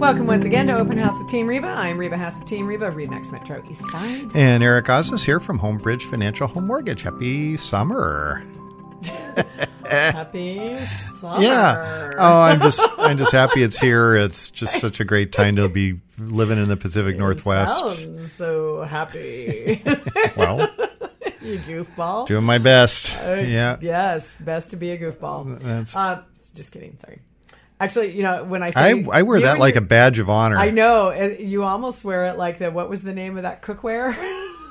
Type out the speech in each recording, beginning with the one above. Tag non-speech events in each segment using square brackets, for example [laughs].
Welcome once again to Open House with Team Reba. I'm Reba Haas of Team Reba, Remax Metro East Side. And Eric Osnes here from Homebridge Financial Home Mortgage. Happy summer. [laughs] Happy summer. Yeah. Oh, I'm just I'm just happy it's here. It's just such a great time to be living in the Pacific Northwest. So happy. Well, [laughs] you goofball. doing my best. Uh, Yeah. Yes, best to be a goofball. That's- Uh, just kidding. Sorry. Actually, you know when I I say I wear you that like your- a badge of honor. I know you almost wear it like that. what was the name of that cookware?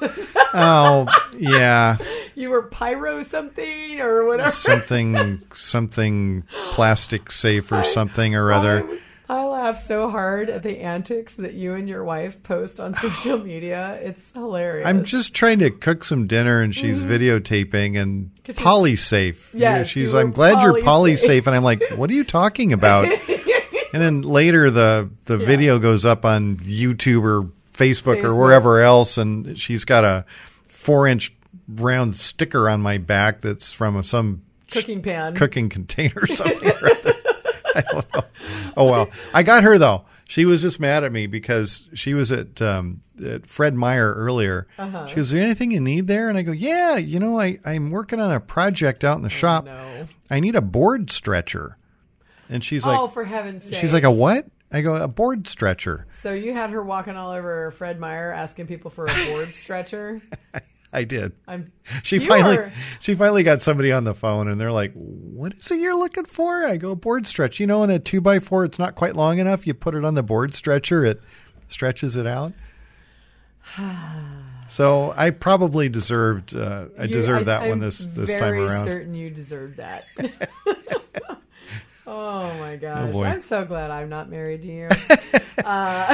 [laughs] Oh, yeah. you were pyro something or whatever. Something something plastic safe or [laughs] something or other. I, I laugh so hard at the antics that you and your wife post on social [sighs] media. It's hilarious. I'm just trying to cook some dinner and she's videotaping and Mm. 'Cause she's- polysafe. Yes, she's I'm glad you're polysafe. and I'm like, what are you talking about? [laughs] and then later the the video goes up on YouTube or Facebook, Facebook. or wherever else and she's got a 4-inch round sticker on my back that's from some cooking pan. cooking container or something. I don't know. Oh well, I got her though. She was just mad at me because she was at, um, at Fred Meyer earlier. Uh-huh. She goes, "Is there anything you need there?" And I go, "Yeah, you know, I I'm working on a project out in the shop. Oh, no. I need a board stretcher." And she's like, oh, for heaven's sake! "She's like a what?" I go, "A board stretcher." So you had her walking all over Fred Meyer asking people for a board stretcher. [laughs] I did. I'm. She finally are- she finally got somebody on the phone and they're like, What is it you're looking for? I go, board stretch. You know, in a two by four it's not quite long enough. You put it on the board stretcher, it stretches it out. [sighs] So I probably deserved uh, I you- deserve I- that one I'm this this time around. Certain you deserve that. [laughs] [laughs] oh my gosh! boy. I'm so glad I'm not married to you. [laughs] uh,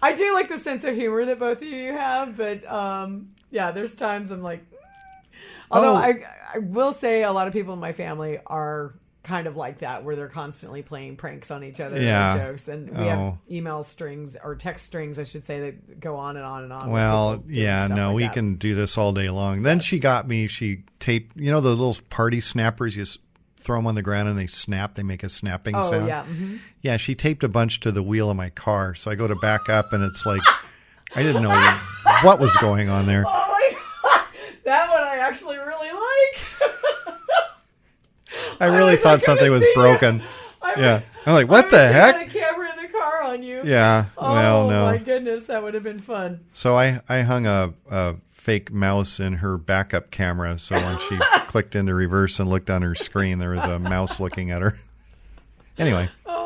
I do like the sense of humor that both of you have, but um, yeah, there's times I'm like. Although Oh. I, I will say a lot of people in my family are kind of like that, where they're constantly playing pranks on each other, Yeah. and jokes, and we have Oh. email strings or text strings, I should say, that go on and on and on. Well, yeah, no, like we that. can do this all day long. Then she got me. She taped, you know, the little party snappers. You throw them on the ground and they snap. They make a snapping Oh sound. yeah. mhm. Yeah, she taped a bunch to the wheel of my car. So I go to back up and it's like, I didn't know what was going on there. [laughs] Oh my god, that one I actually really like. [laughs] I really was, thought something was broken. I Yeah. I'm like, I what wish the heck? Had a camera in the car on you. Yeah. Oh Well, no. my goodness, that would have been fun. So I, I hung a, a fake mouse in her backup camera. So when she [laughs] clicked into reverse and looked on her screen, there was a mouse looking at her. [laughs] Anyway, Oh,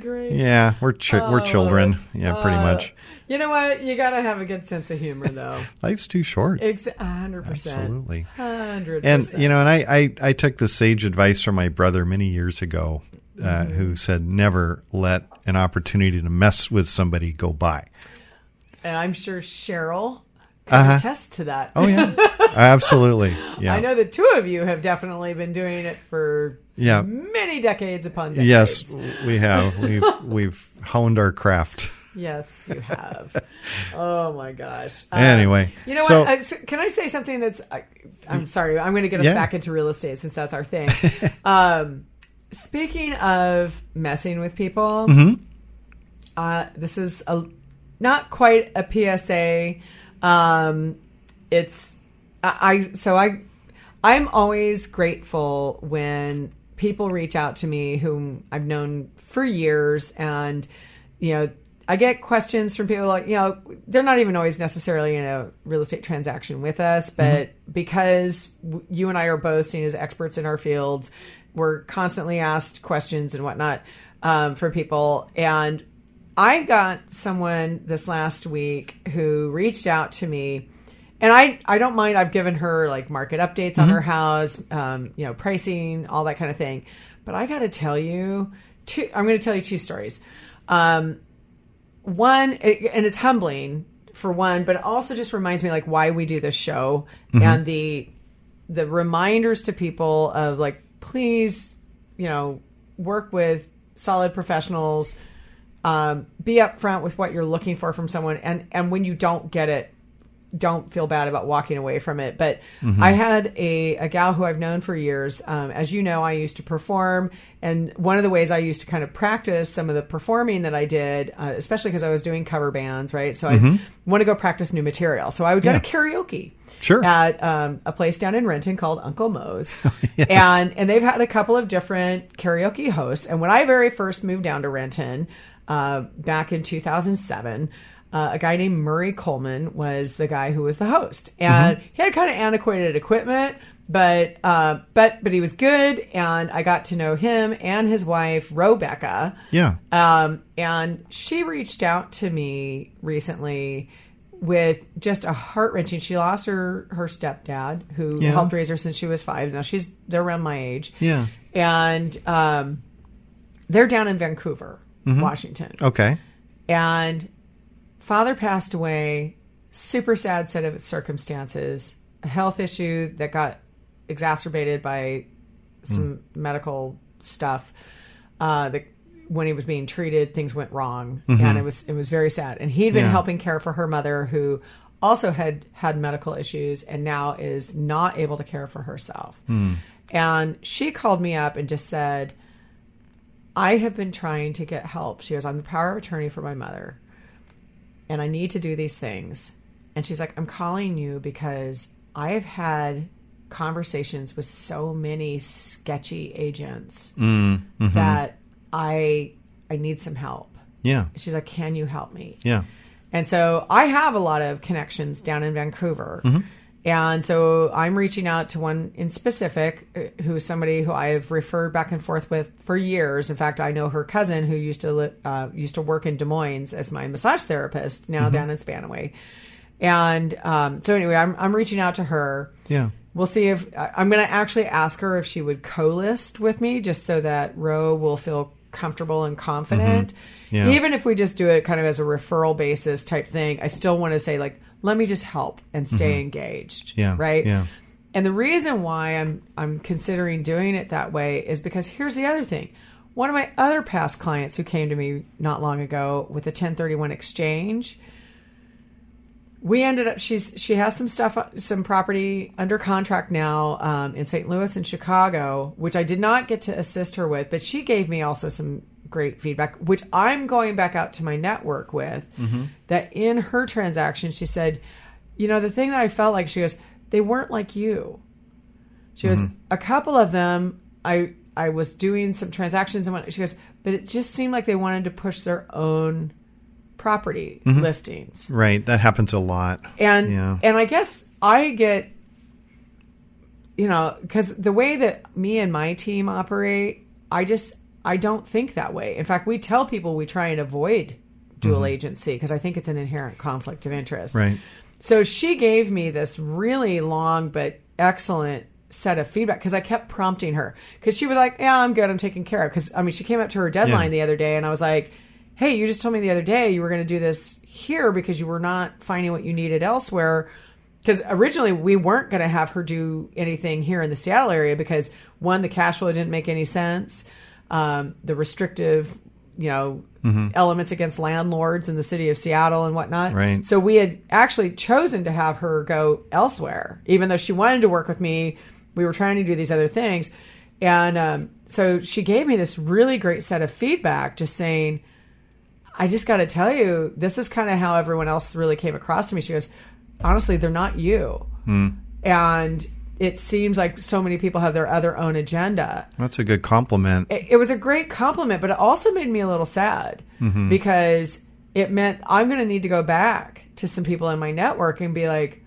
great. yeah, we're ch- we're Oh, children. Yeah, pretty Uh, much. You know what? You got to have a good sense of humor, though. [laughs] Life's too short. Ex- a hundred percent. Absolutely. Hundred And percent. And, you know, and I, I, I took the sage advice from my brother many years ago, uh, Mm-hmm. who said never let an opportunity to mess with somebody go by. and I'm sure Cheryl Uh-huh. attest to that. Oh yeah, [laughs] absolutely. Yeah, I know the two of you have definitely been doing it for Yeah. many decades upon decades. Yes, we have. [laughs] We've we've honed our craft. Yes, you have. [laughs] oh my gosh. Uh, Anyway, you know so- what? Uh, so can I say something that's? I, I'm sorry. I'm going to get us Yeah. back into real estate since that's our thing. um, speaking of messing with people, Mm-hmm. uh, this is a not quite a PSA. Um, it's I, I so I I'm always grateful when people reach out to me whom I've known for years and you know I get questions from people like you know they're not even always necessarily in a real estate transaction with us but because w- you and I are both seen as experts in our fields we're constantly asked questions and whatnot um, for people. And I got someone this last week who reached out to me, and I I don't mind. I've given her like market updates on her house, um, you know, pricing, all that kind of thing. But I got to tell you, two. I'm going to tell you two stories. Um, one, it, and it's humbling for one, but it also just reminds me like why we do this show and the the reminders to people of like please, you know, work with solid professionals um, be upfront with what you're looking for from someone and and when you don't get it don't feel bad about walking away from it. But I had a, a gal who I've known for years. Um, as you know, I used to perform. And one of the ways I used to kind of practice some of the performing that I did, uh, especially because I was doing cover bands, right? So I want to go practice new material. So I would go Yeah. to karaoke Sure. at um, a place down in Renton called Uncle Moe's, [laughs] and and they've had a couple of different karaoke hosts. And when I very first moved down to Renton uh, back in 2007. Uh, a guy named Murray Coleman was the guy who was the host, and he had kind of antiquated equipment, but uh, but but he was good, and I got to know him and his wife Rebecca. Yeah. Um, and she reached out to me recently with just a heart wrenching. She lost her her stepdad, who Yeah. helped raise her since she was five. Now she's they're around my age, Yeah. and um, they're down in Vancouver, Mm-hmm. Washington. Okay. And father passed away. Super sad set of circumstances. A health issue that got exacerbated by some medical stuff. Uh, that when he was being treated, things went wrong, and it was it was very sad. And he'd been Yeah. helping care for her mother, who also had had medical issues, and now is not able to care for herself. And she called me up and just said, I have been trying to get help. She goes, I'm the power of attorney for my mother, and I need to do these things. And she's like, I'm calling you because I have had conversations with so many sketchy agents mm, mm-hmm. that I I need some help. Yeah. She's like, Can you help me? Yeah. And so I have a lot of connections down in Vancouver. Mm-hmm. And so I'm reaching out to one in specific uh, who is somebody who I've referred back and forth with for years. In fact, I know her cousin who used to li- uh, used to work in Des Moines as my massage therapist, now down in Spanaway. And um, so anyway, I'm I'm reaching out to her. Yeah. We'll see if I'm going to actually ask her if she would co-list with me, just so that Ro will feel comfortable and confident. Yeah. Even if we just do it kind of as a referral basis type thing, I still want to say like, let me just help and stay engaged. Yeah, Right. yeah. And the reason why I'm I'm considering doing it that way is because here's the other thing. One of my other past clients who came to me not long ago with a 1031 exchange, we ended up she's she has some stuff some property under contract now um, in st louis and chicago which i did not get to assist her with but she gave me also some great feedback which i'm going back out to my network with mm-hmm. that in her transaction she said you know the thing that i felt like she goes they weren't like you she goes mm-hmm. a couple of them i i was doing some transactions and what she goes but it just seemed like they wanted to push their own property mm-hmm. listings Right. That happens a lot. and Yeah. and I guess I get you know because the way that me and my team operate, I just I don't think that way. In fact, we tell people we try and avoid dual agency because I think it's an inherent conflict of interest. Mm-hmm. Right. So she gave me this really long but excellent set of feedback because I kept prompting her because she was like, "Yeah, I'm good. I'm taken care of." Because I mean, she came up to her deadline Yeah. the other day, and I was like, "Hey, you just told me the other day you were going to do this here because you were not finding what you needed elsewhere." Because originally we weren't going to have her do anything here in the Seattle area because one, the cash flow didn't make any sense. Um, the restrictive, you know, elements against landlords in the city of Seattle and whatnot. Right. So we had actually chosen to have her go elsewhere, even though she wanted to work with me. We were trying to do these other things. And um, so she gave me this really great set of feedback, just saying, I just got to tell you, this is kind of how everyone else really came across to me. She goes, honestly, they're not you. And it seems like so many people have their other own agenda That's a good compliment. it, it was a great compliment, but it also made me a little sad mm-hmm. because it meant I'm going to need to go back to some people in my network and be like,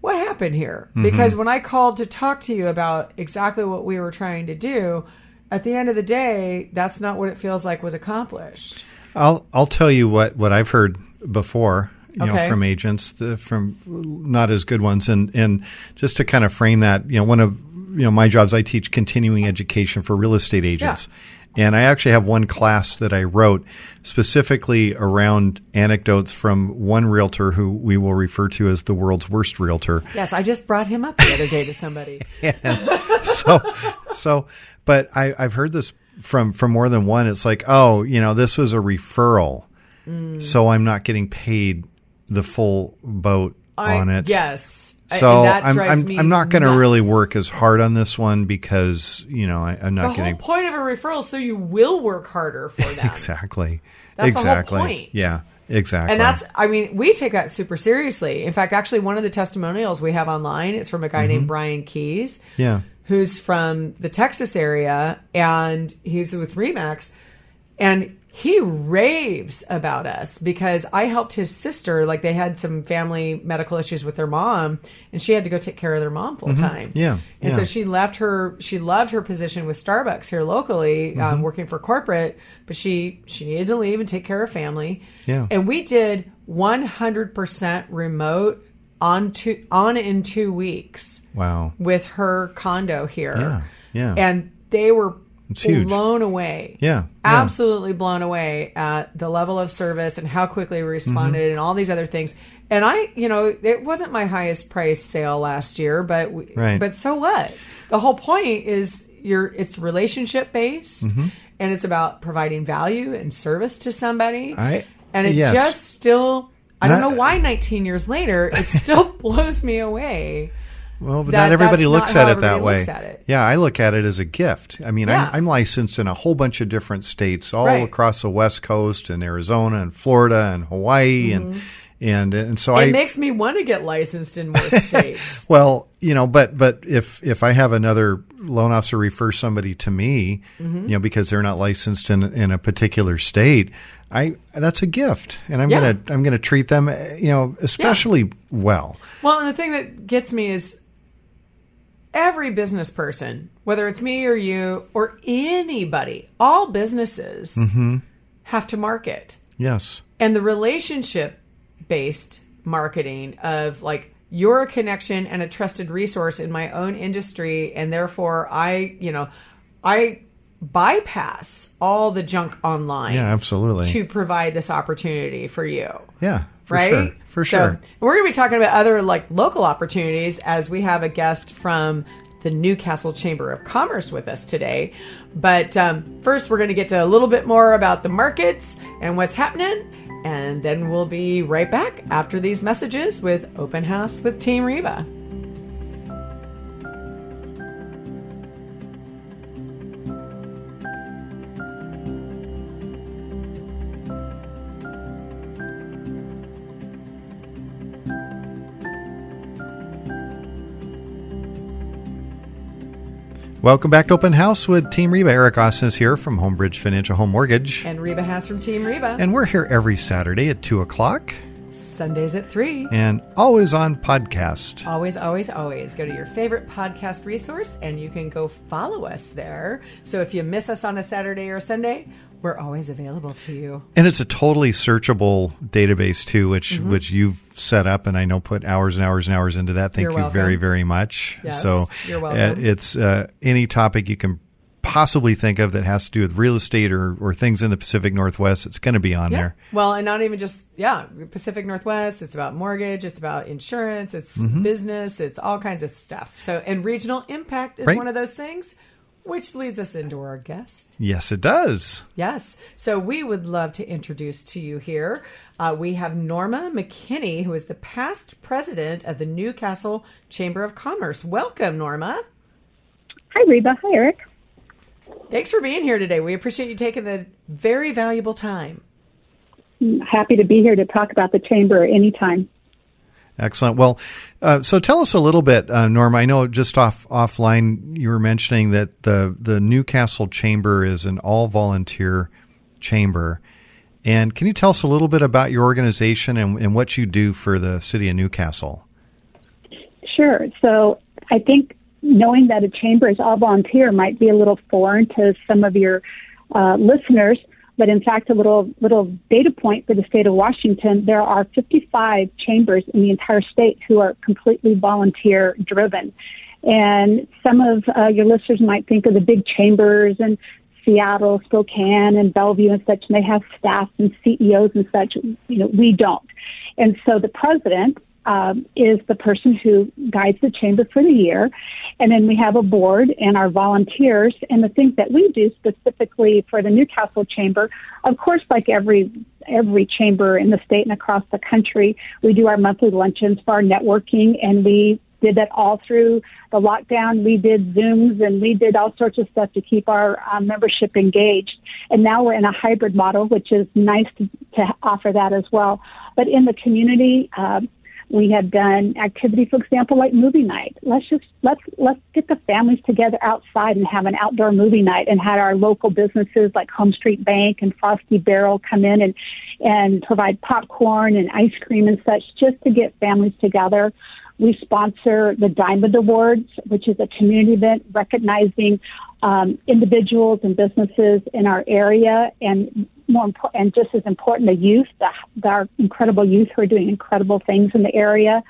what happened here? Mm-hmm. Because when I called to talk to you about exactly what we were trying to do, at the end of the day, that's not what it feels like was accomplished. I'll I'll tell you what what I've heard before. You know, from agents, the, from not as good ones, and and just to kind of frame that, you know, one of you know my jobs, I teach continuing education for real estate agents, and I actually have one class that I wrote specifically around anecdotes from one realtor who we will refer to as the world's worst realtor. Yes, I just brought him up the other day to somebody. [laughs] so so but I, I've heard this from from more than one. It's like, oh, you know, this was a referral, mm. so I'm not getting paid the full boat I- on it. Yes. I- So and that I'm I'm, me I'm not going to really work as hard on this one because you know I, I'm The not whole getting point of a referral so you will work harder for [laughs] them. exactly That's the whole exactly point. yeah exactly And that's, I mean, we take that super seriously. In fact, actually, one of the testimonials we have online is from a guy Mm-hmm. named Brian Keys, yeah who's from the Texas area, and he's with Remax, and he raves about us because I helped his sister. Like they had some family medical issues with their mom, and she had to go take care of their mom full time. Mm-hmm. Yeah, and yeah. so she left her. She loved her position with Starbucks here locally, Mm-hmm. um, working for corporate, but she she needed to leave and take care of family. Yeah. and we did one hundred percent remote on two on in two weeks wow with her condo here. Yeah, yeah. And they were It's huge. blown away. Yeah, yeah. Absolutely blown away at the level of service and how quickly we responded Mm-hmm. and all these other things. And I, you know, it wasn't my highest price sale last year, but we, Right. but so what? The whole point is you're it's relationship based Mm-hmm. and it's about providing value and service to somebody. I- and it yes. just still I don't Not- know why 19 years later it [laughs] still blows me away. Well, but That- not everybody looks not at it that way. it. Yeah, I look at it as a gift. I mean, Yeah. I'm, I'm licensed in a whole bunch of different states, all Right. across the West Coast, and Arizona, and Florida, and Hawaii, and and and so Mm-hmm. It I makes me want to get licensed in more states. [laughs] well, you know, but but if if I have another loan officer refer somebody to me, Mm-hmm. you know, because they're not licensed in in a particular state, I that's a gift, and I'm Yeah. gonna I'm gonna treat them, you know, especially well. well, and the thing that gets me is every business person, whether it's me or you or anybody, all businesses Mm-hmm. have to market. Yes. And the relationship based marketing of like you're a connection and a trusted resource in my own industry and therefore I, you know, I bypass all the junk online Yeah, absolutely. to provide this opportunity for you. Yeah, for right? sure. For So, sure. we're going to be talking about other like local opportunities as we have a guest from the Newcastle Chamber of Commerce with us today. But um, first, we're going to get to a little bit more about the markets and what's happening. And then we'll be right back after these messages with Open House with Team Reba. Welcome back to Open House with Team Reba. Eric Osnes is here from Homebridge Financial Home Mortgage. And Reba Haas from Team Reba. And we're here every Saturday at 2 o'clock Sundays at 3. and always on podcast. Always, always, always go to your favorite podcast resource and you can go follow us there. So if you miss us on a Saturday or a Sunday, we're always available to you. And it's a totally searchable database too, which Mm-hmm. which you've set up, and I know put hours and hours and hours into that. Thank You're you welcome. very very much. Yes, so you're uh, welcome. it's uh, any topic you can possibly think of that has to do with real estate or or things in the Pacific Northwest. It's going to be on Yeah. there. Well, and not even just, yeah, Pacific Northwest. It's about mortgage. It's about insurance. It's Mm-hmm. business. It's all kinds of stuff. So, and regional impact is Right. one of those things, which leads us into our guest. Yes, it does. Yes. So we would love to introduce to you here. Uh, we have Norma McKinney, who is the past president of the Newcastle Chamber of Commerce. Welcome, Norma. Hi, Reba. Hi, Eric. Thanks for being here today. We appreciate you taking the very valuable time. I'm happy to be here to talk about the chamber anytime. Excellent. Well, uh, so tell us a little bit, uh, Norma. I know just off offline you were mentioning that the the Newcastle Chamber is an all volunteer chamber, and can you tell us a little bit about your organization and, and what you do for the city of Newcastle? Sure. So I think knowing that a chamber is all volunteer might be a little foreign to some of your uh, listeners. But in fact, a little little data point for the state of Washington: there are 55 chambers in the entire state who are completely volunteer driven. And some of uh, your listeners might think of the big chambers and Seattle, Spokane, and Bellevue and such, and they have staff and CEOs and such. You know, we don't. And so the president um, is the person who guides the chamber for the year. And then we have a board and our volunteers. And the things that we do specifically for the Newcastle Chamber, of course, like every every chamber in the state and across the country. We do our monthly luncheons for our networking, and we did that all through the lockdown. We did Zooms and we did all sorts of stuff to keep our um, membership engaged. And now we're in a hybrid model, which is nice to, to offer that as well. But in the community, uh, we have done activity, for example, like movie night. Let's just let's let's get the families together outside and have an outdoor movie night, and had our local businesses like Home Street Bank and Frosty Barrel come in and and provide popcorn and ice cream and such, just to get families together. We sponsor the Diamond Awards, which is a community event recognizing um, individuals and businesses in our area, and more important, and just as important, the youth, the, the, our incredible youth who are doing incredible things in the area.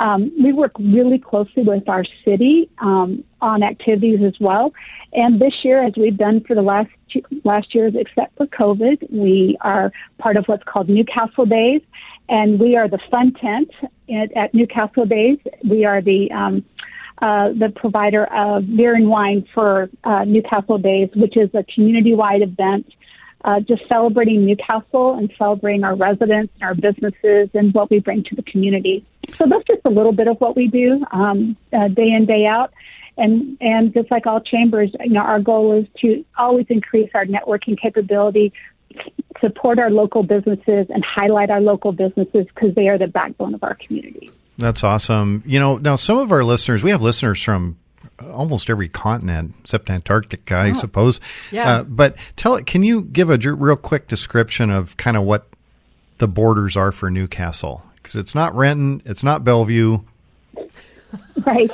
Um, we work really closely with our city um, on activities as well. And this year, as we've done for the last last years, except for COVID, we are part of what's called Newcastle Days, and we are the fun tent at, at Newcastle Days. We are the um, uh, the provider of beer and wine for uh, Newcastle Days, which is a community-wide event uh, just celebrating Newcastle and celebrating our residents and our businesses and what we bring to the community. So that's just a little bit of what we do um, uh, day in day out. And and just like all chambers, you know, our goal is to always increase our networking capability, support our local businesses, and highlight our local businesses because they are the backbone of our community. That's awesome. You know, now some of our listeners, we have listeners from almost every continent except Antarctica, I oh. suppose. Yeah. Uh, but tell it. Can you give a real quick description of kind of what the borders are for Newcastle? Because it's not Renton, it's not Bellevue. [laughs] Right,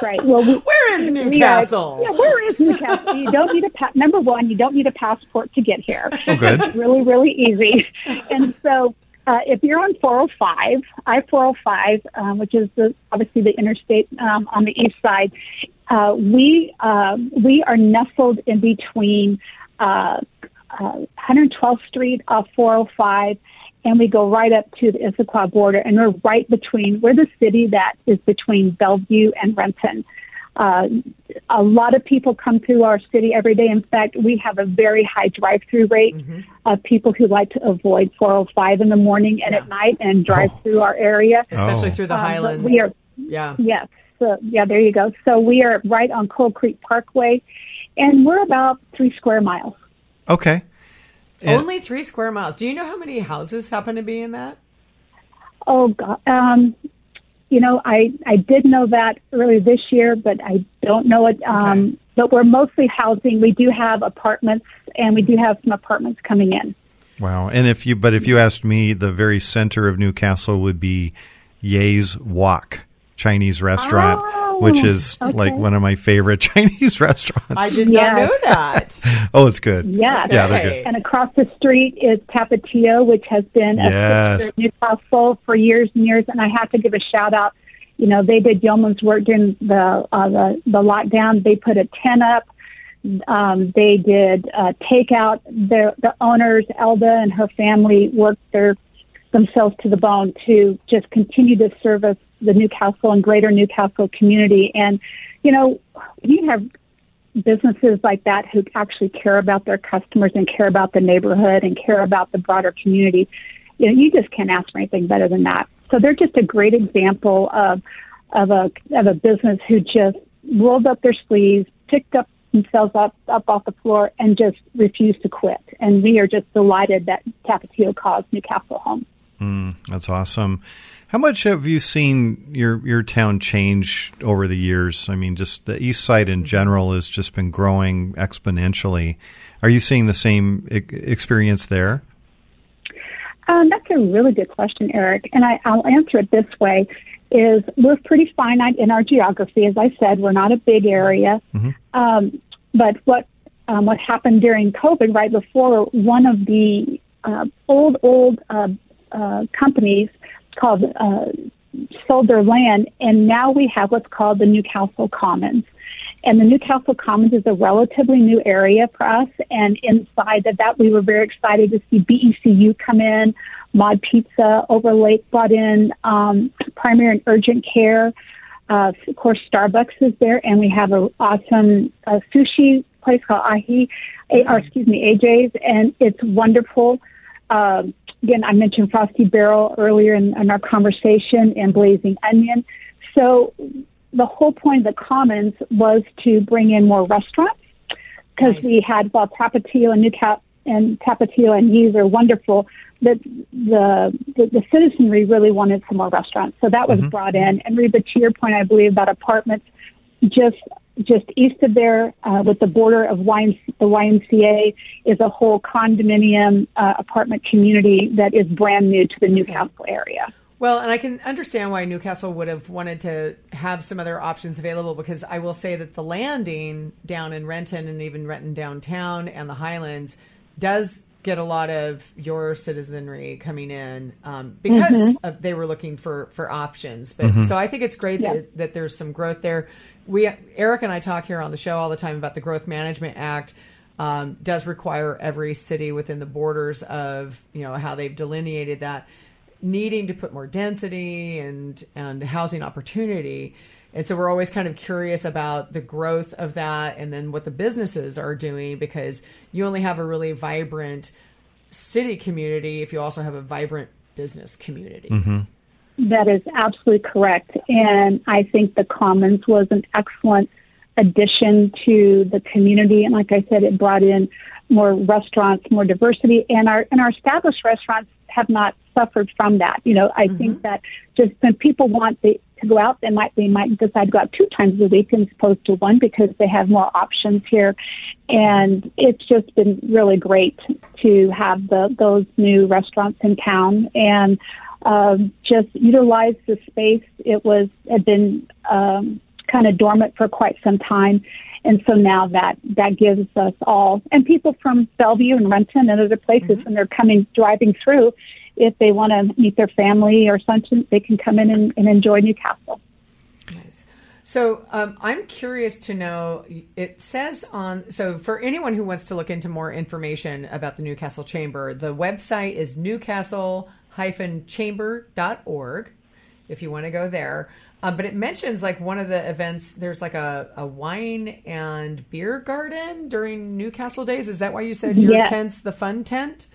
right. Well, we, where is Newcastle? Are, yeah, where is Newcastle? you don't need a pa- number one. You don't need a passport to get here. Oh, good. It's really, really easy. [laughs] And so, uh, if you're on 405, I 405, um, which is the, obviously the interstate um, on the east side, uh, we uh, we are nestled in between uh, 112th uh, Street off 405, and we go right up to the Issaquah border, and we're right between. We're the city that is between Bellevue and Renton. Uh, a lot of people come through our city every day. In fact, we have a very high drive-through rate mm-hmm. of people who like to avoid 405 in the morning and yeah. at night and drive oh. through our area, especially oh. through the um, Highlands. We are, yeah, yes. So yeah, there you go. So we are right on Coal Creek Parkway, and we're about three square miles. Okay. And Only three square miles. Do you know how many houses happen to be in that? Oh God, um, you know, I I did know that earlier this year, but I don't know it. Um, okay. But we're mostly housing. We do have apartments, and we do have some apartments coming in. Wow! And if you, but if you asked me, the very center of Newcastle would be Yea's Wok. Chinese restaurant, oh, which is okay. like one of my favorite [laughs] Chinese restaurants. I did yes. not know that. [laughs] oh, it's good. Yeah, okay. yeah, they're good. And across the street is Tapatio, which has been a yes. a Newcastle for years and years. And I have to give a shout out. You know, they did yeoman's work during the uh, the the lockdown. They put a tent up. Um, they did uh, takeout. The the owners, Elda and her family, worked their themselves to the bone to just continue to service the Newcastle and greater Newcastle community. And, you know, you have businesses like that who actually care about their customers and care about the neighborhood and care about the broader community. You know, you just can't ask for anything better than that. So they're just a great example of of a of a business who just rolled up their sleeves, picked up themselves up up off the floor, and just refused to quit. And we are just delighted that Tapatio calls Newcastle home. Mm, that's awesome. How much have you seen your your town change over the years? I mean, just the east side in general has just been growing exponentially. Are you seeing the same experience there? Um, that's a really good question, Eric, and I, I'll answer it this way: is we're pretty finite in our geography. As I said, we're not a big area, mm-hmm. um, but what um, what happened during COVID, right before one of the uh, old old uh, uh, companies called uh, sold their land, and now we have what's called the Newcastle Commons. And the Newcastle Commons is a relatively new area for us. And inside of that, we were very excited to see BECU come in, Mod Pizza, Overlake brought in um, primary and urgent care. Uh, of course, Starbucks is there, and we have an awesome uh, sushi place called Ahi, or excuse me, AJ's, and it's wonderful. Um, again, I mentioned Frosty Barrel earlier in, in our conversation and Blazing Onion. So the whole point of the Commons was to bring in more restaurants because nice. we had well Tapatio and Newcap and Tapatio and Yea's are wonderful. The, the, the the citizenry really wanted some more restaurants, so that was mm-hmm. brought in. And Reba, to your point, I believe about apartments, just just east of there, uh, with the border of YMC, the YMCA, is a whole condominium uh, apartment community that is brand new to the Newcastle area. Well, and I can understand why Newcastle would have wanted to have some other options available because I will say that the landing down in Renton and even Renton downtown and the Highlands does get a lot of your citizenry coming in um, because mm-hmm. of, they were looking for for options. But mm-hmm. so I think it's great yeah. that, that there's some growth there. We Eric and I talk here on the show all the time about the Growth Management Act. Um, does require every city within the borders of you know how they've delineated that needing to put more density and and housing opportunity. And so we're always kind of curious about the growth of that and then what the businesses are doing because you only have a really vibrant city community if you also have a vibrant business community. Mm-hmm. That is absolutely correct. And I think the Commons was an excellent addition to the community. And like I said, it brought in more restaurants, more diversity, and our and our established restaurants have not suffered from that. You know, I mm-hmm. think that just when people want the, to go out, they might they might decide to go out two times a week as opposed to one because they have more options here, and it's just been really great to have the those new restaurants in town and um, just utilize the space. It was had been um, kind of dormant for quite some time. And so now that that gives us all, and people from Bellevue and Renton and other places, mm-hmm. when they're coming driving through, if they want to meet their family or something, they can come in and, and enjoy Newcastle. Nice. So um, I'm curious to know. It says on so for anyone who wants to look into more information about the Newcastle Chamber, the website is newcastle-chamber.org. If you want to go there, uh, but it mentions like one of the events. There's like a, a wine and beer garden during Newcastle Days. Is that why you said your yes. tent's the fun tent?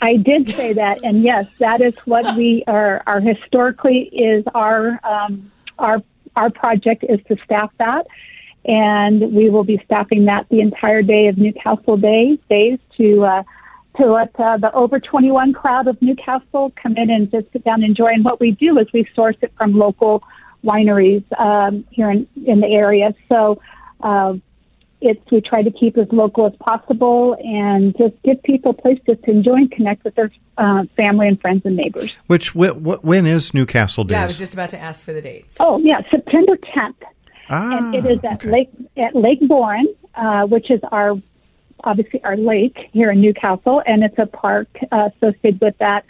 I did say that, and yes, that is what we are. Our historically is our um, our our project is to staff that, and we will be staffing that the entire day of Newcastle Day days to uh, to let uh, the over 21 crowd of Newcastle come in and just sit down and enjoy. And what we do is we source it from local wineries um, here in in the area. So. Uh, it's we try to keep as local as possible and just give people a place to enjoy and connect with their uh, family and friends and neighbors. Which when is Newcastle Days? Yeah, I was just about to ask for the dates. Oh yeah, September 10th, ah, and it is at okay. Lake at Lake Boren, uh, which is our obviously our lake here in Newcastle, and it's a park uh, associated with that.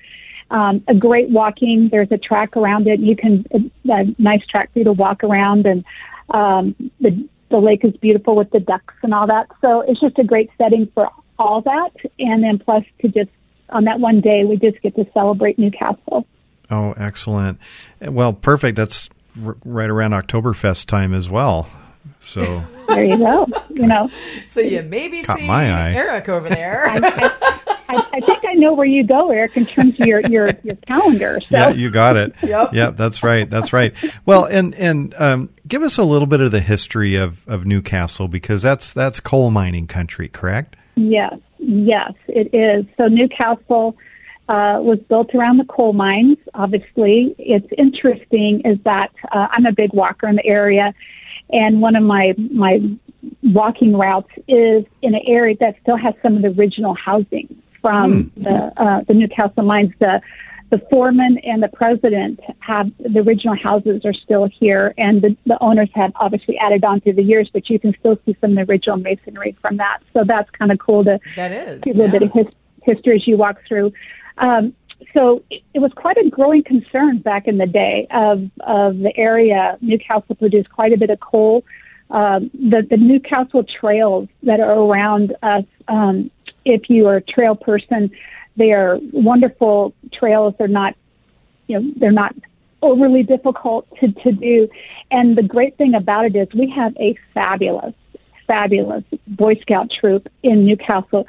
Um, a great walking. There's a track around it. You can a nice track for you to walk around, and um, the the lake is beautiful with the ducks and all that. So it's just a great setting for all that. And then plus to just on that one day, we just get to celebrate Newcastle. Oh, excellent. Well, perfect. That's r- right around Oktoberfest time as well. So [laughs] there you go. You know, so you maybe see Eric over there. I, I, I, think I know where you go, Eric, in terms of your your, your calendar. So. Yeah, you got it. [laughs] yep. Yeah, that's right. That's right. Well, and and um, give us a little bit of the history of, of Newcastle because that's that's coal mining country, correct? Yes, yes, it is. So Newcastle uh, was built around the coal mines. Obviously, it's interesting is that uh, I'm a big walker in the area, and one of my my walking routes is in an area that still has some of the original housing from mm. the uh, the Newcastle mines. The the foreman and the president have the original houses are still here, and the, the owners have obviously added on through the years, but you can still see some of the original masonry from that. So that's kind of cool to that is see a little yeah. bit of his, history as you walk through. Um, so it was quite a growing concern back in the day of of the area. Newcastle produced quite a bit of coal. Um, the the Newcastle trails that are around us. Um, if you are a trail person, they are wonderful trails. They're not, you know, they're not overly difficult to, to do. And the great thing about it is we have a fabulous, fabulous Boy Scout troop in Newcastle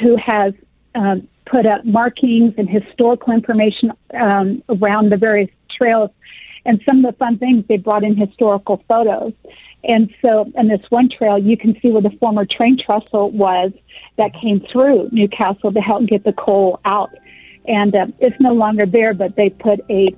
who has um, put up markings and historical information um, around the various trails. And some of the fun things, they brought in historical photos. And so, on this one trail, you can see where the former train trestle was that came through Newcastle to help get the coal out. And uh, it's no longer there, but they put a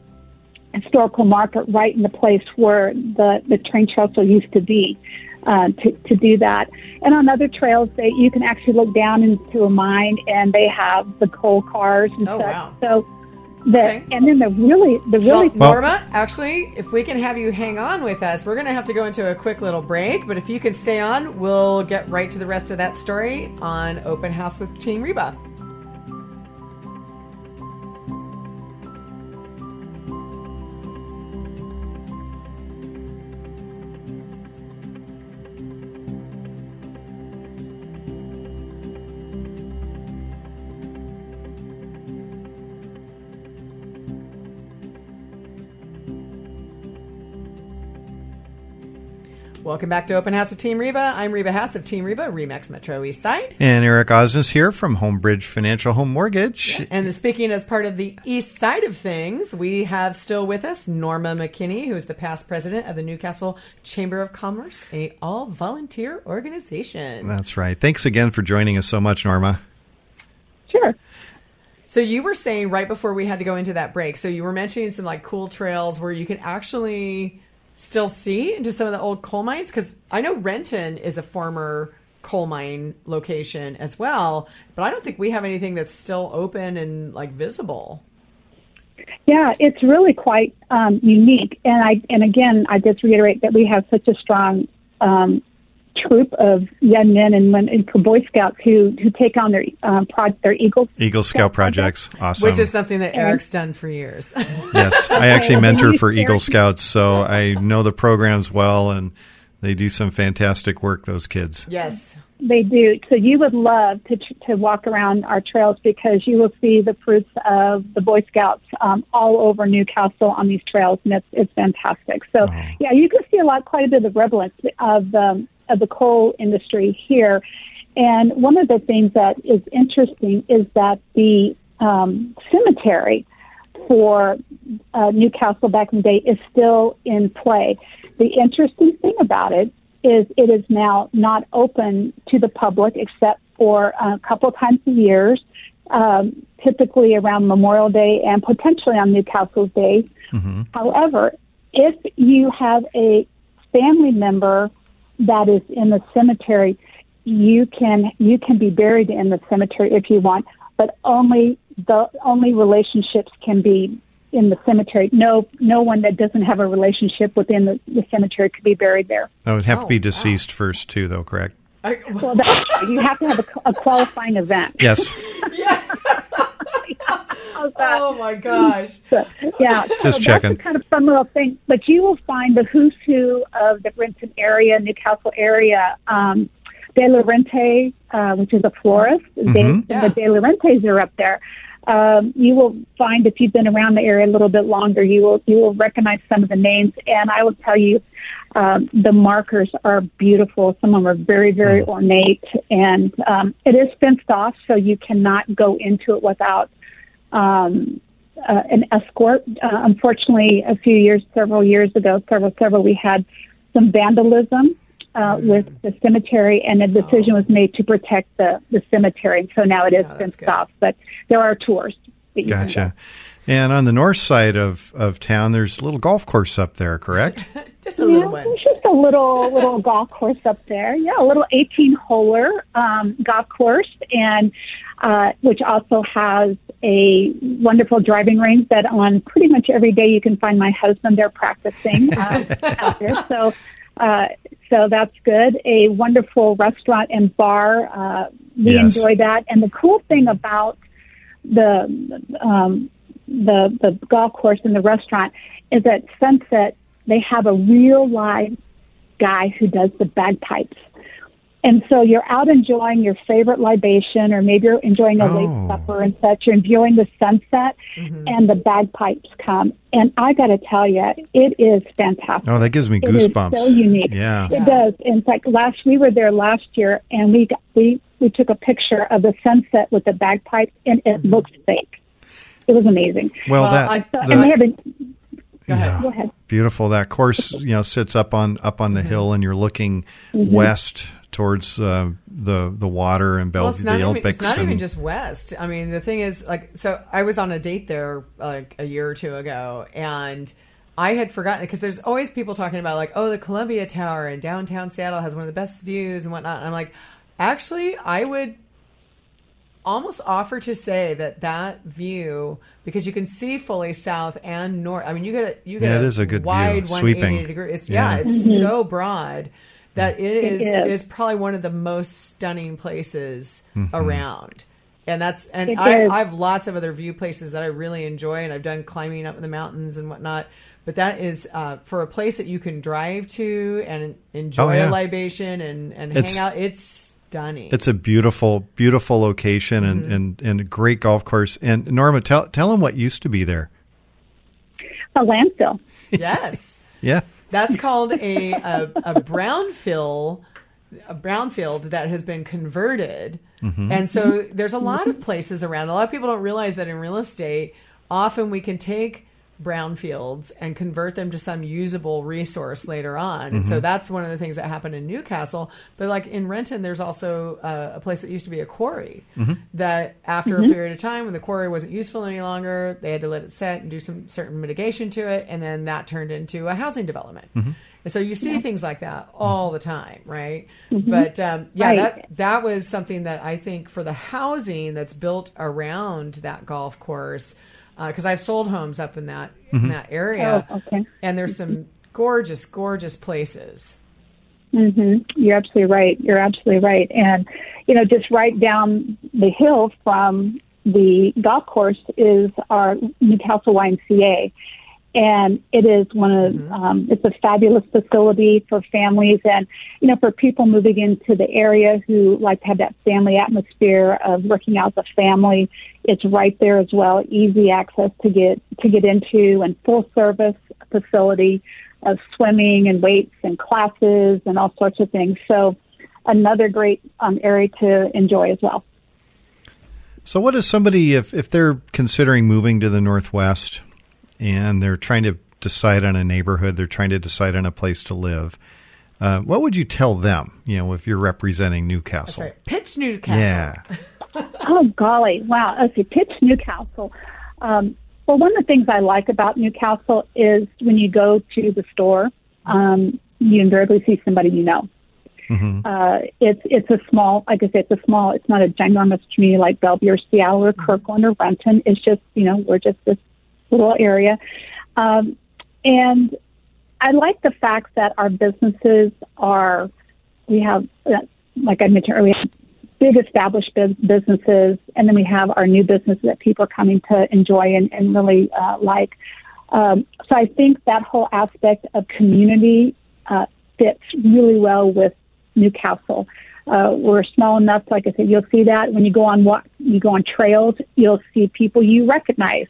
historical marker right in the place where the, the train trestle used to be uh, to, to do that. And on other trails, they, you can actually look down into a mine and they have the coal cars and Oh, such. wow. So the, Okay. and then the really, the really, Well, Norma, actually, if we can have you hang on with us, we're going to have to go into a quick little break. But if you can stay on, we'll get right to the rest of that story on Open House with Team Reba. Welcome back to Open House with Team Reba. I'm Reba Haas of Team Reba, Remax Metro East Side. And Eric Osnes here from Homebridge Financial Home Mortgage. And speaking as part of the east side of things, we have still with us Norma McKinney, who is the past president of the Newcastle Chamber of Commerce, a all volunteer organization. That's right. Thanks again for joining us so much, Norma. sure. So you were saying right before we had to go into that break, so you were mentioning some like cool trails where you can actually still see into some of the old coal mines because I know Renton is a former coal mine location as well, but I don't think we have anything that's still open and like visible. Yeah, it's really quite um, unique. And I and again, I just reiterate that we have such a strong um, troop of young men and women for Boy Scouts who who take on their um, pro- their Eagle Eagle Scout projects. Awesome. Which is something that Eric's done for years. [laughs] yes. I actually mentor for Eagle Scouts, so I know the programs well, and they do some fantastic work, those kids. yes. They do. So you would love to to walk around our trails because you will see the fruits of the Boy Scouts um, all over Newcastle on these trails, and it's it's fantastic. So yeah, you can see a lot, quite a bit of the relevance of um, of the coal industry here. And one of the things that is interesting is that the um, cemetery for uh, Newcastle back in the day is still in play. The interesting thing about it is it is now not open to the public except for a couple times a year, um, typically around Memorial Day and potentially on Newcastle's Day. However, if you have a family member that is in the cemetery, you can you can be buried in the cemetery if you want, but only the only relationships can be in the cemetery. No no one that doesn't have a relationship within the, the cemetery could be buried there. That would have Oh, to be oh, wow. deceased first, too, though, correct? I, Well, that, you have to have a, a qualifying event. Yes. How's that? oh my gosh. [laughs] So, yeah, so Just that's checking. a kind of fun little thing. But you will find the who's who of the Renton area, Newcastle area. Um, De Laurenti, uh, which is a florist. They, Yeah. The De Laurenti's are up there. Um, you will find if you've been around the area a little bit longer, you will you will recognize some of the names. And I will tell you, um, the markers are beautiful. Some of them are very very ornate, and um, it is fenced off, so you cannot go into it without um, uh, an escort. Uh, unfortunately, a few years, several years ago, several, several, we had some vandalism uh, with the cemetery, and a decision was made to protect the, the cemetery. And so now it is Oh, that's fenced good. off, but there are tours. That you can Gotcha. And on the north side of, of town, there's a little golf course up there, correct? [laughs] Just a go. little one. just a little little golf course up there. Yeah, a little 18 holer um, golf course, and uh, which also has a wonderful driving range that on pretty much every day you can find my husband there practicing uh, [laughs] out there. So. Uh, so that's good. A wonderful restaurant and bar. Uh, we Yes. enjoy that. And the cool thing about the um, the the golf course and the restaurant is at sunset they have a real live guy who does the bagpipes And so you're out enjoying your favorite libation, or maybe you're enjoying a Oh. late supper and such. You're enjoying the sunset, and the bagpipes come. And I got to tell you, it is fantastic. Oh, that gives me It is goosebumps. so unique. Yeah. It does. In fact, last we were there last year, and we got, we we took a picture of the sunset with the bagpipes, and it looked fake. It was amazing. Well, Well, that I- So, the- and they haven't. Go ahead. yeah. Go ahead. beautiful. That course, you know, sits up on up on the Mm-hmm. hill, and you're looking Mm-hmm. west towards uh, the the water and Well, it's not, the even, Olympics. it's not even just west. I mean, the thing is, like, so I was on a date there like a year or two ago, and I had forgotten because there's always people talking about like, oh, the Columbia Tower in downtown Seattle has one of the best views and whatnot. And I'm like, actually, I would almost offer to say that that view because you can see fully south and north. I mean, you get a, you get Yeah, it is a good view. wide 180 Sweeping. degree. It's yeah, Yeah. it's so broad that it is, is. is probably one of the most stunning places Mm-hmm. around. And that's and It I, is. I have lots of other view places that I really enjoy, and I've done climbing up in the mountains and whatnot. But that is uh, for a place that you can drive to and enjoy Oh, yeah. a libation and, and It's- hang out. It's stunning. It's a beautiful, beautiful location and, Mm-hmm. and, and a great golf course. And Norma, tell tell them what used to be there. A landfill. yes. [laughs] Yeah. That's called a, a, a brownfield, a brownfield that has been converted. Mm-hmm. And so there's a lot of places around. A lot of people don't realize that in real estate, often we can take brownfields and convert them to some usable resource later on. And so mm-hmm. that's one of the things that happened in Newcastle. But like in Renton, there's also uh, a place that used to be a quarry mm-hmm. that after a mm-hmm. period of time when the quarry wasn't useful any longer, they had to let it set and do some certain mitigation to it. And then that turned into a housing development. And so you see things like that all the time, right? But um, yeah, Right. that that was something that I think for the housing that's built around that golf course, because I've sold homes up in that in that area, Oh, okay. and there's some gorgeous, gorgeous places. hmm You're absolutely right. You're absolutely right. And, you know, just right down the hill from the golf course is our Newcastle YMCA. And it is one of, um, it's a fabulous facility for families and, you know, for people moving into the area who like to have that family atmosphere of working out the family. It's right there as well, easy access to get, to get into and full service facility of swimming and weights and classes and all sorts of things. So another great um, area to enjoy as well. So, what is somebody if if they're considering moving to the Northwest and they're trying to decide on a neighborhood, they're trying to decide on a place to live? Uh, what would you tell them? You know, if you're representing Newcastle. Right. Pitch Newcastle. Yeah. [laughs] Oh golly, wow! Let's pitch Newcastle. Um, well, one of the things I like about Newcastle is when you go to the store, um, you invariably see somebody you know. Uh, it's it's a small, like I say, it's a small. It's not a ginormous community like Bellevue or Seattle or Kirkland or Renton. It's just you know we're just this little area, um, and I like the fact that our businesses are we have uh, like I mentioned earlier big established businesses, and then we have our new businesses that people are coming to enjoy and, and really uh, like. Um, so I think that whole aspect of community uh, fits really well with Newcastle. Uh, we're small enough, like I said, you'll see that when you go on what you go on trails, you'll see people you recognize.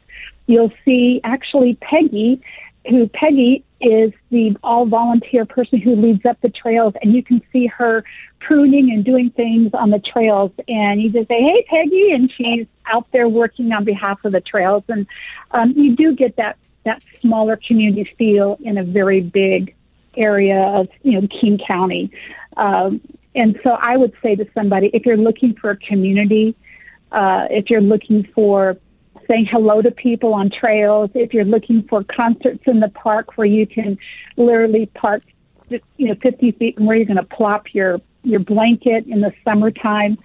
You'll see actually Peggy, who Peggy is the all volunteer person who leads up the trails, and you can see her pruning and doing things on the trails. And you just say, "Hey, Peggy," and she's out there working on behalf of the trails. And um, you do get that that smaller community feel in a very big area of you know King County. Um, and so I would say to somebody, if you're looking for a community, uh, if you're looking for saying hello to people on trails, if you're looking for concerts in the park where you can literally park, you know, 50 feet from where you're going to plop your your blanket in the summertime,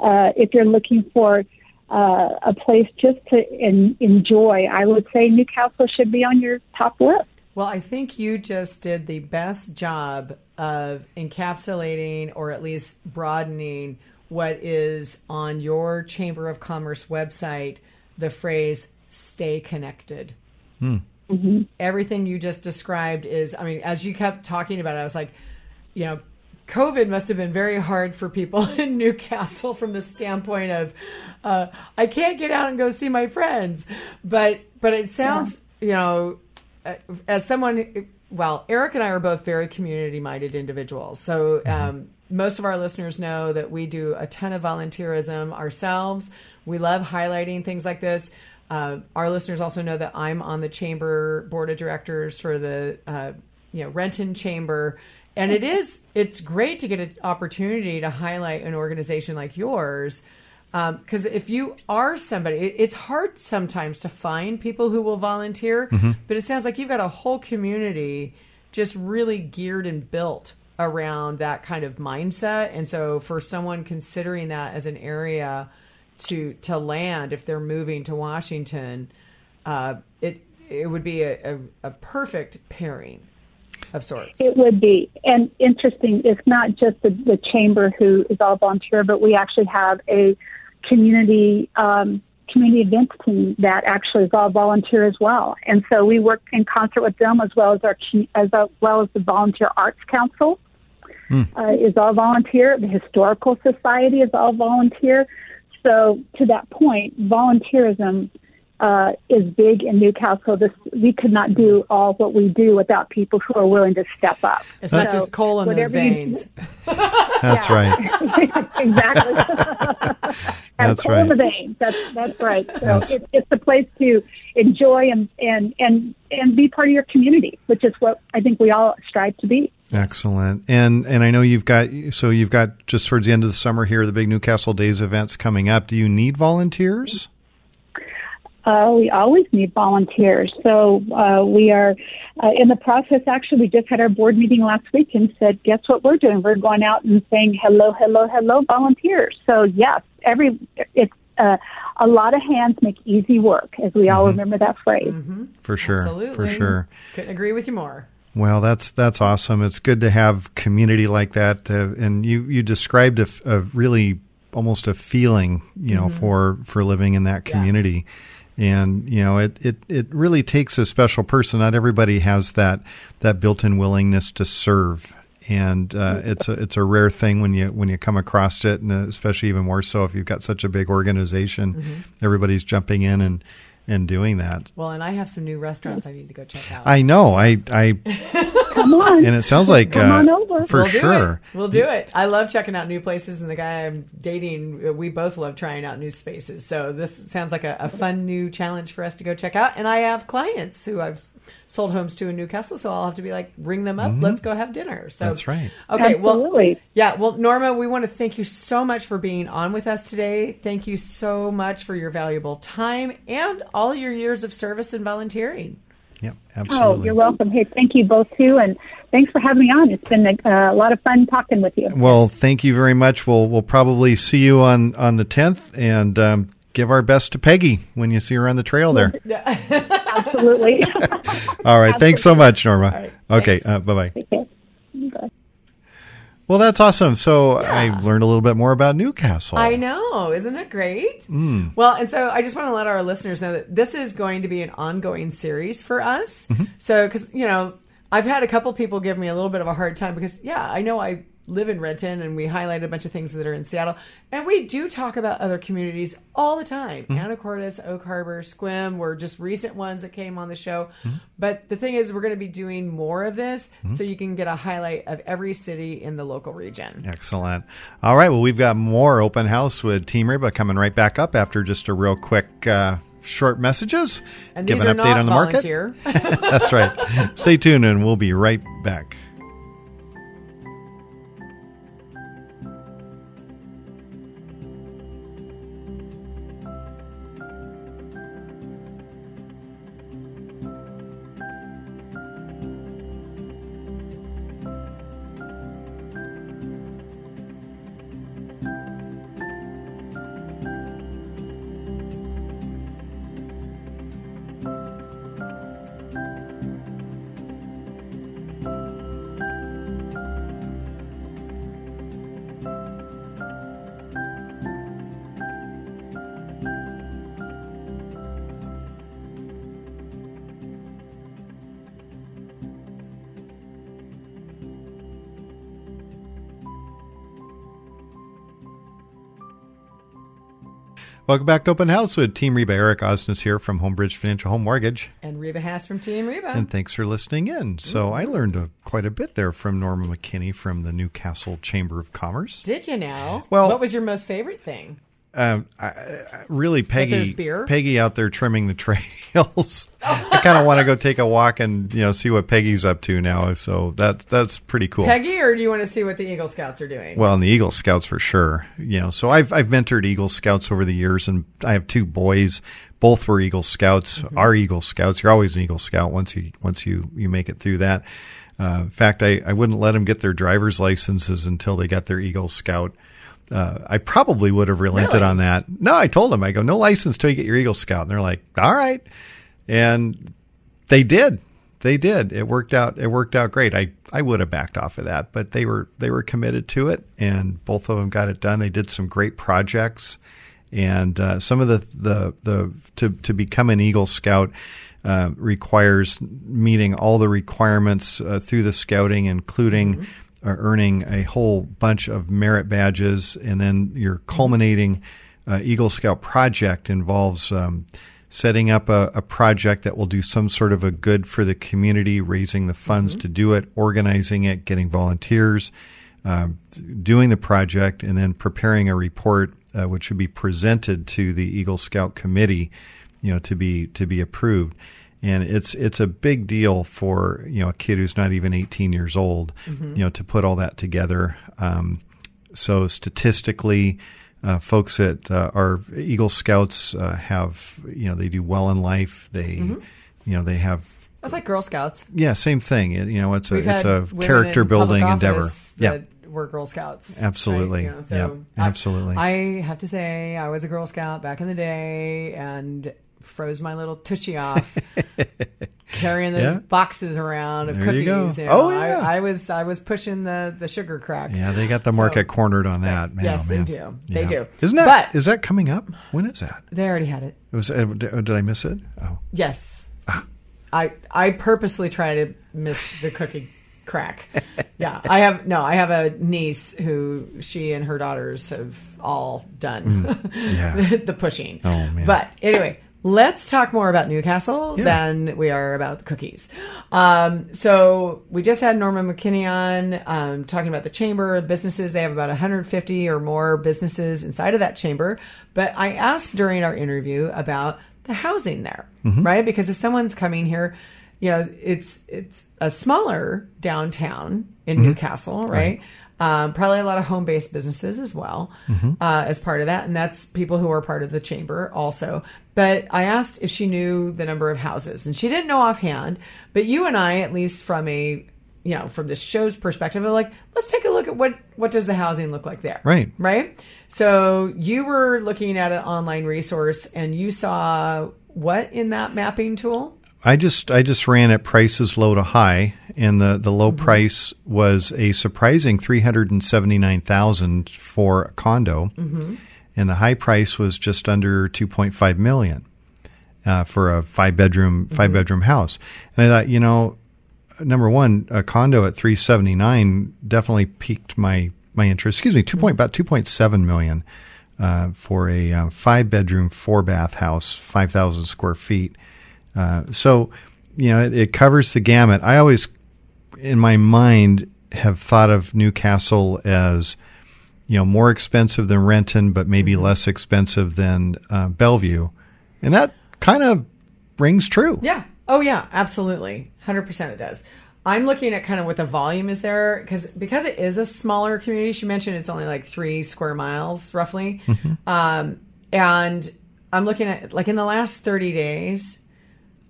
uh, if you're looking for uh, a place just to en- enjoy, I would say Newcastle should be on your top list. Well, I think you just did the best job of encapsulating or at least broadening what is on your Chamber of Commerce website the phrase stay connected. Everything you just described is, I mean, as you kept talking about it, I was like, you know, COVID must have been very hard for people [laughs] in Newcastle from the standpoint of uh, I can't get out and go see my friends. But but it sounds yeah. you know uh, as someone well Eric and I are both very community minded individuals. So mm-hmm. um, most of our listeners know that we do a ton of volunteerism ourselves. We love highlighting things like this. Uh, our listeners also know that I'm on the chamber board of directors for the uh, you know Renton Chamber, and it is it's great to get an opportunity to highlight an organization like yours because um, if you are somebody, it, it's hard sometimes to find people who will volunteer. Mm-hmm. But it sounds like you've got a whole community just really geared and built around that kind of mindset. And so, for someone considering that as an area to to land if they're moving to Washington, uh, it it would be a, a, a perfect pairing of sorts. It would be. And interesting, it's not just the, the chamber who is all volunteer, but we actually have a community um, community events team that actually is all volunteer as well. And so we work in concert with them as well as our as well as the Volunteer Arts Council mm. uh, is all volunteer. The Historical Society is all volunteer. So to that point, volunteerism uh, is big in Newcastle. This we could not do all what we do without people who are willing to step up. It's so not just coal in those veins. [laughs] that's right. [laughs] exactly. [laughs] that's coal right. in the veins. That's that's right. So it, it's a place to enjoy and and and and be part of your community, which is what I think we all strive to be. Excellent. And and I know you've got so you've got just towards the end of the summer here the big Newcastle Days events coming up. Do you need volunteers? Uh, we always need volunteers. So uh, we are uh, in the process. Actually, we just had our board meeting last week and said, guess what we're doing? We're going out and saying hello, hello, hello, volunteers. So yes, every it's uh, a lot of hands make easy work, as we mm-hmm. all remember that phrase. Mm-hmm. For sure, Absolutely. for sure. Couldn't agree with you more. Well, that's that's awesome. It's good to have community like that, uh, and you you described a, a, really almost a feeling, you know, mm-hmm. for for living in that community. Yeah and you know it, it it really takes a special person. Not everybody has that that built-in willingness to serve. And uh, it's a it's a rare thing when you when you come across it and especially even more so if you've got such a big organization mm-hmm. everybody's jumping in and and doing that. Well and i have some new restaurants i need to go check out. I know. So. i i [laughs] Come on. And it sounds like Come uh, on over. for we'll sure. We'll do it. I love checking out new places, and the guy I'm dating, we both love trying out new spaces. So this sounds like a, a fun new challenge for us to go check out. And I have clients who I've sold homes to in Newcastle, so I'll have to be like, ring them up. Mm-hmm. Let's go have dinner. So that's right. Okay. Absolutely. Well, yeah. Well, Norma, we want to thank you so much for being on with us today. Thank you so much for your valuable time and all your years of service and volunteering. Yep, absolutely. Oh, you're welcome. Hey, thank you both too, and thanks for having me on. It's been a, a lot of fun talking with you. Well, thank you very much. We'll we'll probably see you on on the 10th, and um, give our best to Peggy when you see her on the trail there. [laughs] Absolutely. [laughs] All right. Absolutely. Thanks so much, Norma. Right, okay. Uh, bye bye. Well, that's awesome. So yeah. I learned a little bit more about Newcastle. I know. Isn't it great? Mm. Well, and so I just want to let our listeners know that this is going to be an ongoing series for us. Mm-hmm. So, because, you know, I've had a couple people give me a little bit of a hard time because, yeah, I know I live in Renton and we highlight a bunch of things that are in Seattle. And we do talk about other communities all the time. Mm-hmm. Anacortes, Oak Harbor, Sequim were just recent ones that came on the show. Mm-hmm. But the thing is, we're going to be doing more of this mm-hmm. so you can get a highlight of every city in the local region. Excellent. All right. Well, we've got more open house with Team Reba coming right back up after just a real quick. Uh, short messages. And give an update on the volunteer. market. [laughs] That's right. Stay tuned and we'll be right back. Welcome back to Open House with Team Reba. Eric Osnes here from Homebridge Financial Home Mortgage. And Reba Haas from Team Reba. And thanks for listening in. So Mm-hmm. I learned a, quite a bit there from Norma McKinney from the Newcastle Chamber of Commerce. Did you know? Well- what was your most favorite thing? Um, I, I, really, Peggy? Peggy out there trimming the [laughs] trails. I kind of want to go take a walk and you know see what Peggy's up to now. So that's that's pretty cool. Peggy, or do you want to see what the Eagle Scouts are doing? Well, and the Eagle Scouts for sure. You know, so I've I've mentored Eagle Scouts over the years, and I have two boys. Both were Eagle Scouts. Mm-hmm. Are Eagle Scouts. You're always an Eagle Scout once you once you you make it through that. Uh, in fact, I, I wouldn't let them get their driver's licenses until they got their Eagle Scout. Uh, I probably would have relented Really? on that. No, I told them, I go, no license till you get your Eagle Scout. And they're like, all right. And they did. They did. It worked out. It worked out great. I, I would have backed off of that, but they were they were committed to it, and both of them got it done. They did some great projects, and uh, some of the the the to to become an Eagle Scout uh, requires meeting all the requirements uh, through the scouting, including uh, earning a whole bunch of merit badges, and then your culminating uh, Eagle Scout project involves. Um, setting up a, a project that will do some sort of a good for the community, raising the funds to do it, organizing it, getting volunteers, um, doing the project, and then preparing a report uh, which would be presented to the Eagle Scout Committee, you know, to be to be approved. And it's it's a big deal for you know a kid who's not even 18 years old, you know, to put all that together. Um, so statistically, uh, folks that uh, are Eagle Scouts uh, have, you know, they do well in life. They, Mm-hmm. you know, they have, it was like Girl Scouts. yeah, same thing. It- you know, it's a We've it's a character building endeavor. Yeah, we're Girl Scouts. Absolutely. right? You know, so Yep, I- absolutely. I, have to say, I was a Girl Scout back in the day and froze my little tushy off [laughs] carrying those Yeah. boxes around of There cookies. you know. Oh, yeah. I, I was I was pushing the the sugar crack. yeah, they got the market So- cornered on that. Man, yes, oh, they do. They Yeah. do. Isn't that But- is that coming up? When is that? They already had it. It was uh, did, did I miss it? Oh, Yes. Ah. I I purposely try to miss the cookie crack. Yeah, I have no. I have a niece who she and her daughters have all done yeah. the, [laughs] the pushing. Mm. Oh, man. But anyway, let's talk more about Newcastle Yeah. than we are about cookies. Um, so we just had Norma McKinney on um, talking about the chamber businesses. They have about 150 or more businesses inside of that chamber. But I asked during our interview about the housing there, Mm-hmm. right? Because if someone's coming here, you know, it's it's a smaller downtown in Mm-hmm. Newcastle, right? Um, probably a lot of home based businesses as well Mm-hmm. uh, as part of that. And that's people who are part of the chamber also. But I asked if she knew the number of houses, and she didn't know offhand. But you and I, at least from a you know from this show's perspective, are like, let's take a look at what what does the housing look like there, Right. Right. So you were looking at an online resource, and you saw what in that mapping tool? I just I just ran at prices low to high, and the the low price was a surprising three hundred and seventy nine thousand for a condo, and the high price was just under two point five million uh, for a five bedroom 5 bedroom house. And I thought, you know, number one, a condo at three seventy nine definitely piqued my my interest. Excuse me, two point about two point seven million uh, for a uh, five bedroom four bath house, five thousand square feet. Uh, so, you know, it, it covers the gamut. I always, in my mind, have thought of Newcastle as, you know, more expensive than Renton, but maybe less expensive than uh, Bellevue, and that kind of rings true. Yeah. Oh yeah, absolutely. 100% it does. I'm looking at kind of what the volume is there because because it is a smaller community. She mentioned it's only like three square miles roughly, um, and I'm looking at like in the last 30 days,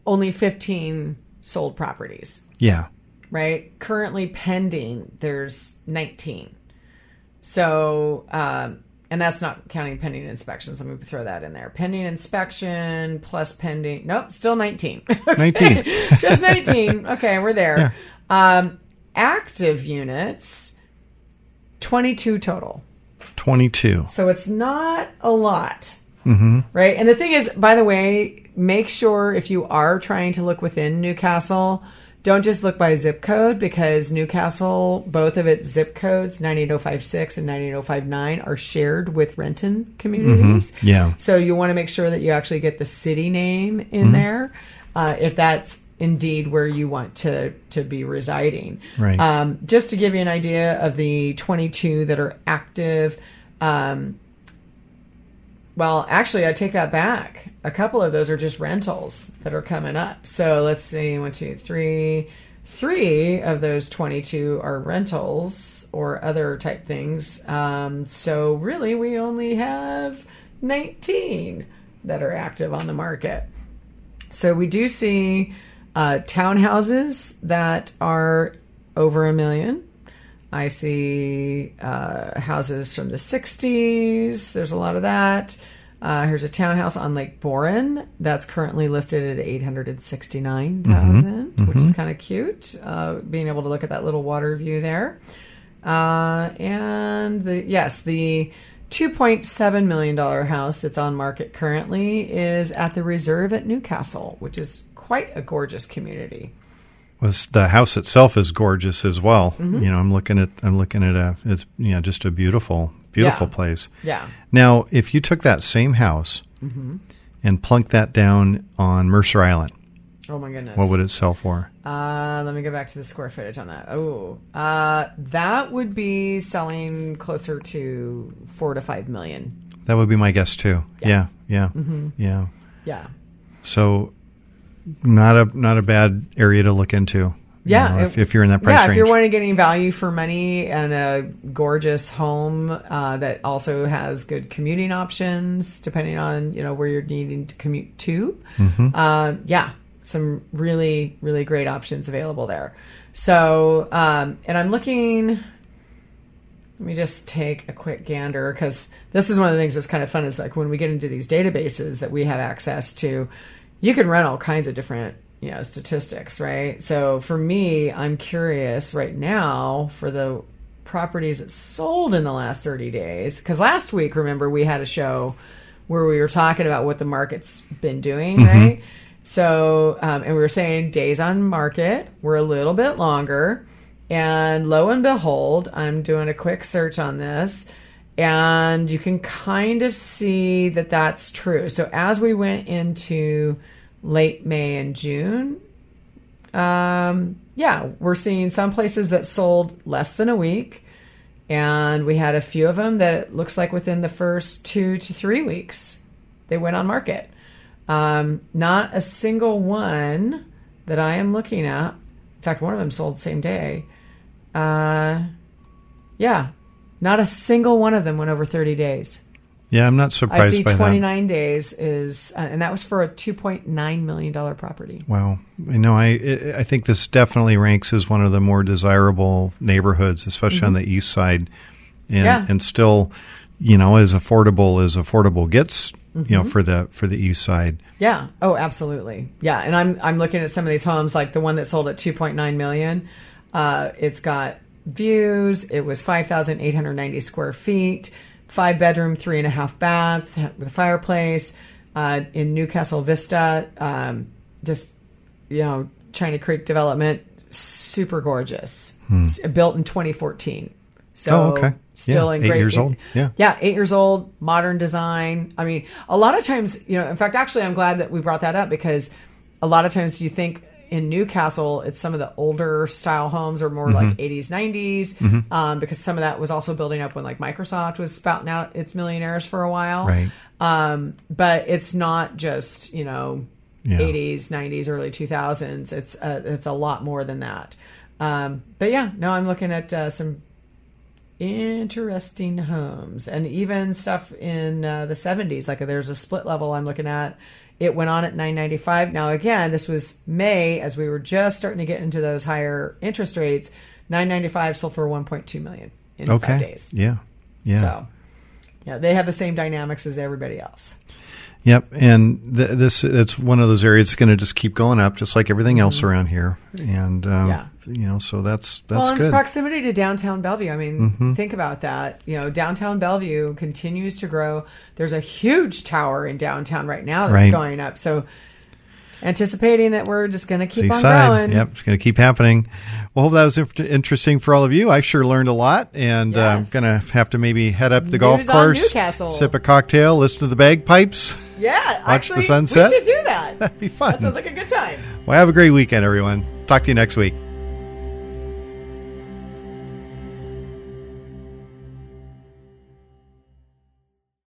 only 15 sold properties. Yeah. Right. Currently pending, there's 19. So, um, and that's not counting pending inspections. Let me throw that in there. Pending inspection plus pending. Nope, still 19. [laughs] 19. Just 19. Okay, we're there. Um, active units, 22 total. 22. So it's not a lot. Mm-hmm. Right. And the thing is, by the way, make sure if you are trying to look within Newcastle don't just look by zip code because Newcastle, both of its zip codes, 98056 and 98059, are shared with Renton communities. Yeah. So you want to make sure that you actually get the city name in Mm-hmm. there uh, if that's indeed where you want to, to be residing. Right. Um, just to give you an idea of the 22 that are active, um, well, actually, I take that back. A couple of those are just rentals that are coming up. So let's see, one, two, three. Three of those 22 are rentals or other type things. Um, so really, we only have 19 that are active on the market. So we do see uh, townhouses that are over a million. I see uh, houses from the 60s. There's a lot of that. Uh, here's a townhouse on Lake Boren that's currently listed at 869,000, which is kind of cute. Uh, being able to look at that little water view there. Uh, and the yes, the 2.7 million dollar house that's on market currently is at the Reserve at Newcastle, which is quite a gorgeous community. was the house itself is gorgeous as well. Mm-hmm. You know, I'm looking at I'm looking at a it's you know just a beautiful beautiful Yeah. place. Yeah. Now, if you took that same house Mm-hmm. and plunked that down on Mercer Island, Oh my goodness. what would it sell for? Uh, let me go back to the square footage on that. Oh, uh, that would be selling closer to four to five million. That would be my guess too. Yeah, yeah, Mm-hmm. yeah. Yeah. So, not a not a bad area to look into. You Yeah, know, if, if- you're in that price yeah, if you're wanting to get any value for money and a gorgeous home uh, that also has good commuting options, depending on you know where you're needing to commute to, Mm-hmm. uh, yeah, some really really great options available there. So, um, and I'm looking. Let me just take a quick gander because this is one of the things that's kind of fun. Is like when we get into these databases that we have access to, you can run all kinds of different you know statistics, right? So for me, I'm curious right now for the properties that sold in the last 30 days because last week, remember, we had a show where we were talking about what the market's been doing, right? So, um, and we were saying days on market were a little bit longer. And lo and behold, I'm doing a quick search on this, and you can kind of see that that's true. So, as we went into late May and June, um, yeah, we're seeing some places that sold less than a week, and we had a few of them that it looks like within the first two to three weeks they went on market. Um, not a single one that I am looking at. In fact, one of them sold same day. Uh, yeah, not a single one of them went over 30 days. Yeah, I'm not surprised. I see by 29 days is, uh, and that was for a 2.9 million dollar property. that. Wow, you know, I I think this definitely ranks as one of the more desirable neighborhoods, especially on the east side, and Mm-hmm. Yeah. and still, you know, as affordable as affordable gets. You Mm-hmm. know, for the for the east side. Yeah. Oh, absolutely. Yeah. And I'm I'm looking at some of these homes, like the one that sold at 2.9 million. Uh, it's got views. It was 5,890 square feet, five bedroom, three and a half bath with a fireplace. Uh, in Newcastle Vista, um, just you know, China Creek development, super gorgeous. S- Built in 2014. So Oh, okay. still Yeah, in eight great years old. Yeah. yeah, eight years old, modern design. I mean, a lot of times, you know, in fact, actually, I'm glad that we brought that up because a lot of times you think in Newcastle, it's some of the older style homes or more Mm-hmm. like 80s, 90s, um, because some of that was also building up when like Microsoft was spouting out its millionaires for a while. Right. Um, but it's not just, you know, Yeah. 80s, 90s, early 2000s. It's, uh, it's a lot more than that. Um, but yeah, no, I'm looking at uh, some interesting homes and even stuff in uh, the 70s like there's a split level i'm looking at it went on at 995 now again this was may as we were just starting to get into those higher interest rates 995 sold for 1.2 million in Okay. five days Yeah. Yeah. so yeah they have the same dynamics as everybody else Yep, and th- this it's one of those areas that's going to just keep going up, just like everything else around here. And um, Mm-hmm. Yeah. You know, so that's that's well, and good. proximity to downtown Bellevue. I mean, think about that. You know, downtown Bellevue continues to grow. There's a huge tower in downtown right now that's Right. going up. So anticipating that we're just going to keep on growing. Yep, it's going to keep happening. Well, hope that was inf- interesting for all of you. I sure learned a lot, and uh, I'm Yes. going to have to maybe head up the golf News on course, Newcastle. sip a cocktail, listen to the bagpipes. Yeah, [laughs] Watch actually, the sunset? We should do that. [laughs] That'd be fun. That sounds like a good time. Well, have a great weekend, everyone. Talk to you next week.